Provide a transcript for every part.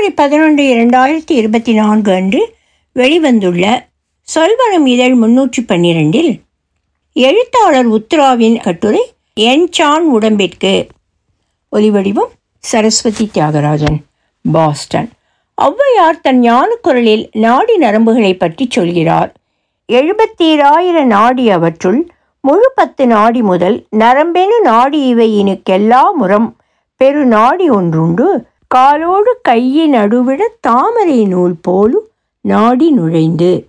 பிப்ரவரி பதினொன்று இரண்டாயிரத்தி இருபத்தி நான்கு அன்று வெளிவந்துள்ள சொல்வனம் இதழ் முன்னூற்றி பன்னிரெண்டில் எழுத்தாளர் உத்ராவின் கட்டுரை என் சான் உடம்பிற்கு. ஒலிவடிவம் சரஸ்வதி தியாகராஜன் பாஸ்டன். ஔவையார் தன் ஞானக்குரலில் நாடி நரம்புகளை பற்றி சொல்கிறார். எழுபத்தீராயிர நாடி அவற்றுள் முழு பத்து நாடி முதல் நரம்பெனு நாடி இவையினுக்கெல்லா முறம் பெரு நாடி ஒன்றுண்டு காலோடு கையின் நடுவிட தாமரை நூல் போலும் நாடி நுழைந்து.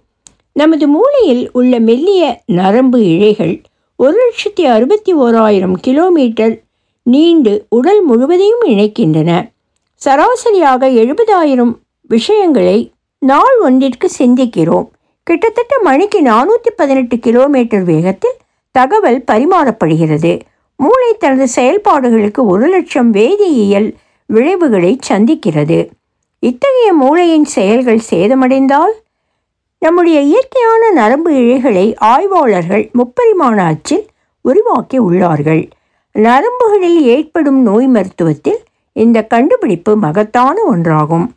நமது மூளையில் உள்ள மெல்லிய நரம்பு இழைகள் ஒரு லட்சத்தி அறுபத்தி ஓராயிரம் கிலோமீட்டர் நீண்டு உடல் முழுவதையும் இணைக்கின்றன. சராசரியாக எழுபதாயிரம் விஷயங்களை நாள் ஒன்றிற்கு சிந்திக்கிறோம். கிட்டத்தட்ட மணிக்கு நானூற்றி பதினெட்டு கிலோமீட்டர் வேகத்தில் தகவல் பரிமாறப்படுகிறது. மூளை தனது செயல்பாடுகளுக்கு ஒரு லட்சம் வேதியியல் விளைவுகளை சந்திக்கிறது. இத்தகைய மூளையின் செயல்கள் சேதமடைந்தால் நம்முடைய இயற்கையான நரம்பு இழைகளை ஆய்வாளர்கள் முப்பரிமாண அச்சில் உருவாக்கி உள்ளார்கள். நரம்புகளில் ஏற்படும் நோய் மருத்துவத்தில் இந்த கண்டுபிடிப்பு மகத்தான ஒன்றாகும்.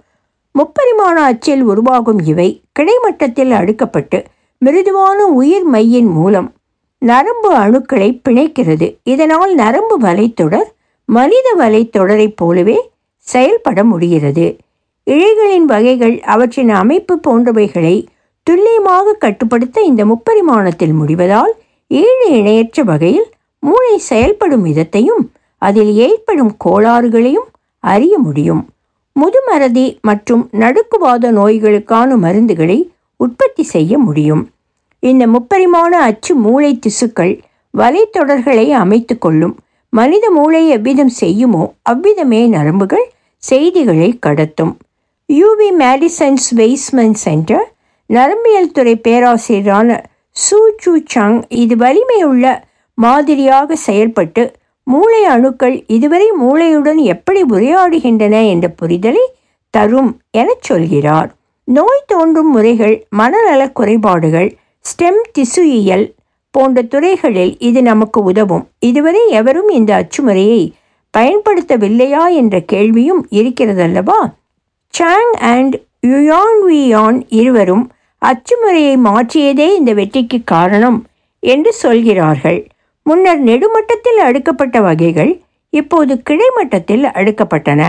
முப்பரிமாண அச்சில் உருவாகும் இவை கிடைமட்டத்தில் அடுக்கப்பட்டு மிருதுவான உயிர் மையின் மூலம் நரம்பு அணுக்களை பிணைக்கிறது. இதனால் நரம்பு வலைத்தொடர் மனித வலைத்தொடரைப் போலவே செயல்பட முடிகிறது. இழைகளின் வகைகள் அவற்றின் அமைப்பு போன்றவைகளை துல்லியமாக கட்டுப்படுத்த இந்த முப்பரிமாணத்தில் முடிவதால் ஈடு இணையற்ற வகையில் மூளை செயல்படும் விதத்தையும் அதில் ஏற்படும் கோளாறுகளையும் அறிய முடியும். முதுமறதி மற்றும் நடுக்குவாத நோய்களுக்கான மருந்துகளை உற்பத்தி செய்ய முடியும். இந்த முப்பரிமாண அச்சு மூளை திசுக்கள் வலைத்தொடர்களை அமைத்து கொள்ளும். மனித மூளை எவ்விதம் செய்யுமோ அவ்விதமே நரம்புகள் செய்திகளை கடத்தும். யூவி மேடிசன்ஸ் வெய்ஸ்மன் சென்டர் நரம்பியல் துறை பேராசிரியரான சூ சூ சங் இது வலிமையுள்ள மாதிரியாக செயல்பட்டு மூளை அணுக்கள் இதுவரை மூளையுடன் எப்படி உரையாடுகின்றன என்ற புரிதலை தரும் எனச் சொல்கிறார். நோய் தோன்றும் முறைகள் மனநலக் குறைபாடுகள் ஸ்டெம் திசுயியல் போன்ற துறைகளில் இது நமக்கு உதவும். இதுவரை எவரும் இந்த அச்சுமுறையை பயன்படுத்தவில்லையா என்ற கேள்வியும் இருக்கிறதல்லவா? சாங் அண்ட் யுயான்வியான் இருவரும் அச்சுமுறையை மாற்றியதே இந்த வெற்றிக்கு காரணம் என்று சொல்கிறார்கள். முன்னர் நெடுமட்டத்தில் அடுக்கப்பட்ட வகைகள் இப்போது கிடைமட்டத்தில் அடுக்கப்பட்டன.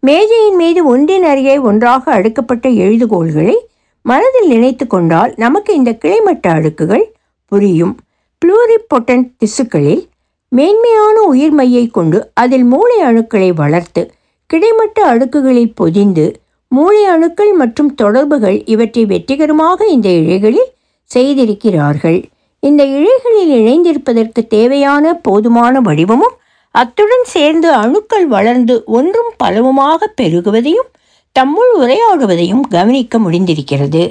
மேஜையின் மீது ஒன்றின் அருகே ஒன்றாக அடுக்கப்பட்ட எழுதுகோள்களை மனதில் நினைத்து கொண்டால் நமக்கு இந்த கிடைமட்ட அடுக்குகள் புரியும். புளூரிபொட்டன்ட் திசுக்களில் மேன்மையான உயிர்மையை கொண்டு அதில் மூளை அணுக்களை வளர்த்து கிடைமட்ட அடுக்குகளில் பொதிந்து மூளை அணுக்கள் மற்றும் தொடர்புகள் இவற்றை வெற்றிகரமாக இந்த இழைகளில் செய்திருக்கிறார்கள். இந்த இழைகளில் இணைந்திருப்பதற்கு தேவையான போதுமான வடிவமும் அத்துடன் சேர்ந்து அணுக்கள் வளர்ந்து ஒன்றும் பலவுமாக பெருகுவதையும் தம்முள் உரையாடுவதையும் கவனிக்க முடிந்திருக்கிறது.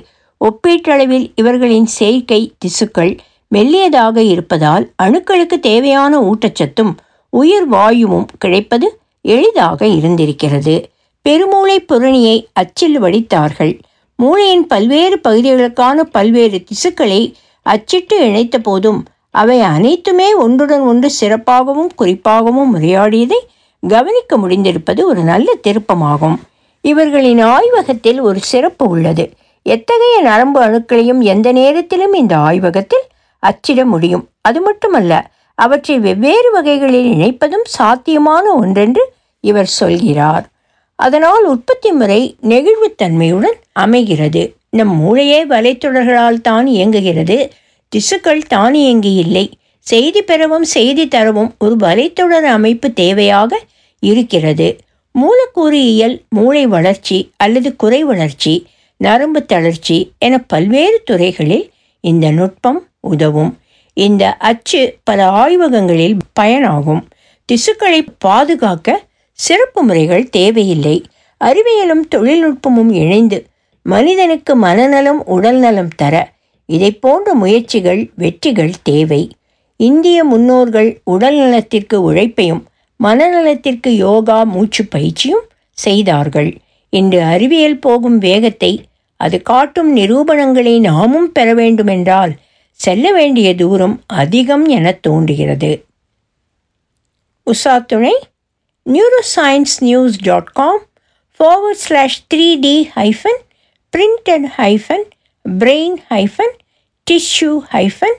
ஒப்பீட்டளவில் இவர்களின் செயற்கை திசுக்கள் மெல்லியதாக இருப்பதால் அணுக்களுக்கு தேவையான ஊட்டச்சத்தும் உயிர் வாயுவும் கிடைப்பது எளிதாக இருந்திருக்கிறது. பெருமூளை புரணியை அச்சில் வடித்தார்கள். மூளையின் பல்வேறு பகுதிகளுக்கான பல்வேறு திசுக்களை அச்சிட்டு இணைத்த போதும் அவை அனைத்துமே ஒன்றுடன் ஒன்று சிறப்பாகவும் குறிப்பாகவும் உரையாடியதை கவனிக்க முடிந்திருப்பது ஒரு நல்ல திருப்பமாகும். இவர்களின் ஆய்வகத்தில் ஒரு சிறப்பு உள்ளது. எத்தகைய நரம்பு அணுக்களையும் எந்த நேரத்திலும் இந்த ஆய்வகத்தில் அச்சிட முடியும். அது மட்டுமல்ல அவற்றை வெவ்வேறு வகைகளில் இணைப்பதும் சாத்தியமான ஒன்றென்று இவர் சொல்கிறார். அதனால் உற்பத்தி முறை நெகிழ்வுத்தன்மையுடன் அமைகிறது. நம் மூளையே வலைத்தொடர்களால் தான் இயங்குகிறது. திசுக்கள் தானியங்கி இல்லை செய்தி பெறவும் செய்தி தரவும் ஒரு வலைத்தொடர் அமைப்பு தேவையாக இருக்கிறது. மூலக்கூறியியல் மூளை வளர்ச்சி அல்லது குறை வளர்ச்சி நரம்பு தளர்ச்சி என பல்வேறு துறைகளில் இந்த நுட்பம் உதவும். இந்த அச்சு பல ஆய்வகங்களில் பயனாகும். திசுக்களை பாதுகாக்க சிறப்பு முறைகள் தேவையில்லை. அறிவியலும் தொழில்நுட்பமும் இணைந்து மனிதனுக்கு மனநலம் உடல்நலம் தர இதை போன்ற முயற்சிகள் வெற்றிகள் தேவை. இந்திய முன்னோர்கள் உடல் நலத்திற்கு உழைப்பையும் மனநலத்திற்கு யோகா மூச்சு பயிற்சியும் செய்தார்கள். இன்று அறிவியல் போகும் வேகத்தை அது காட்டும் நிரூபணங்களை நாமும் பெற வேண்டுமென்றால் செல்ல வேண்டிய தூரம் அதிகம் என தோன்றுகிறது. உசாத்துணை neuroscience news dot com forward slash three D hyphen printed hyphen brain hyphen tissue hyphen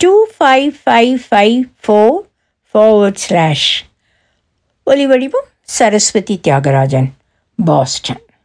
two five five five four forward slash ஒலி வடிவம் சரஸ்வதி தியாகராஜன் பாஸ்டன்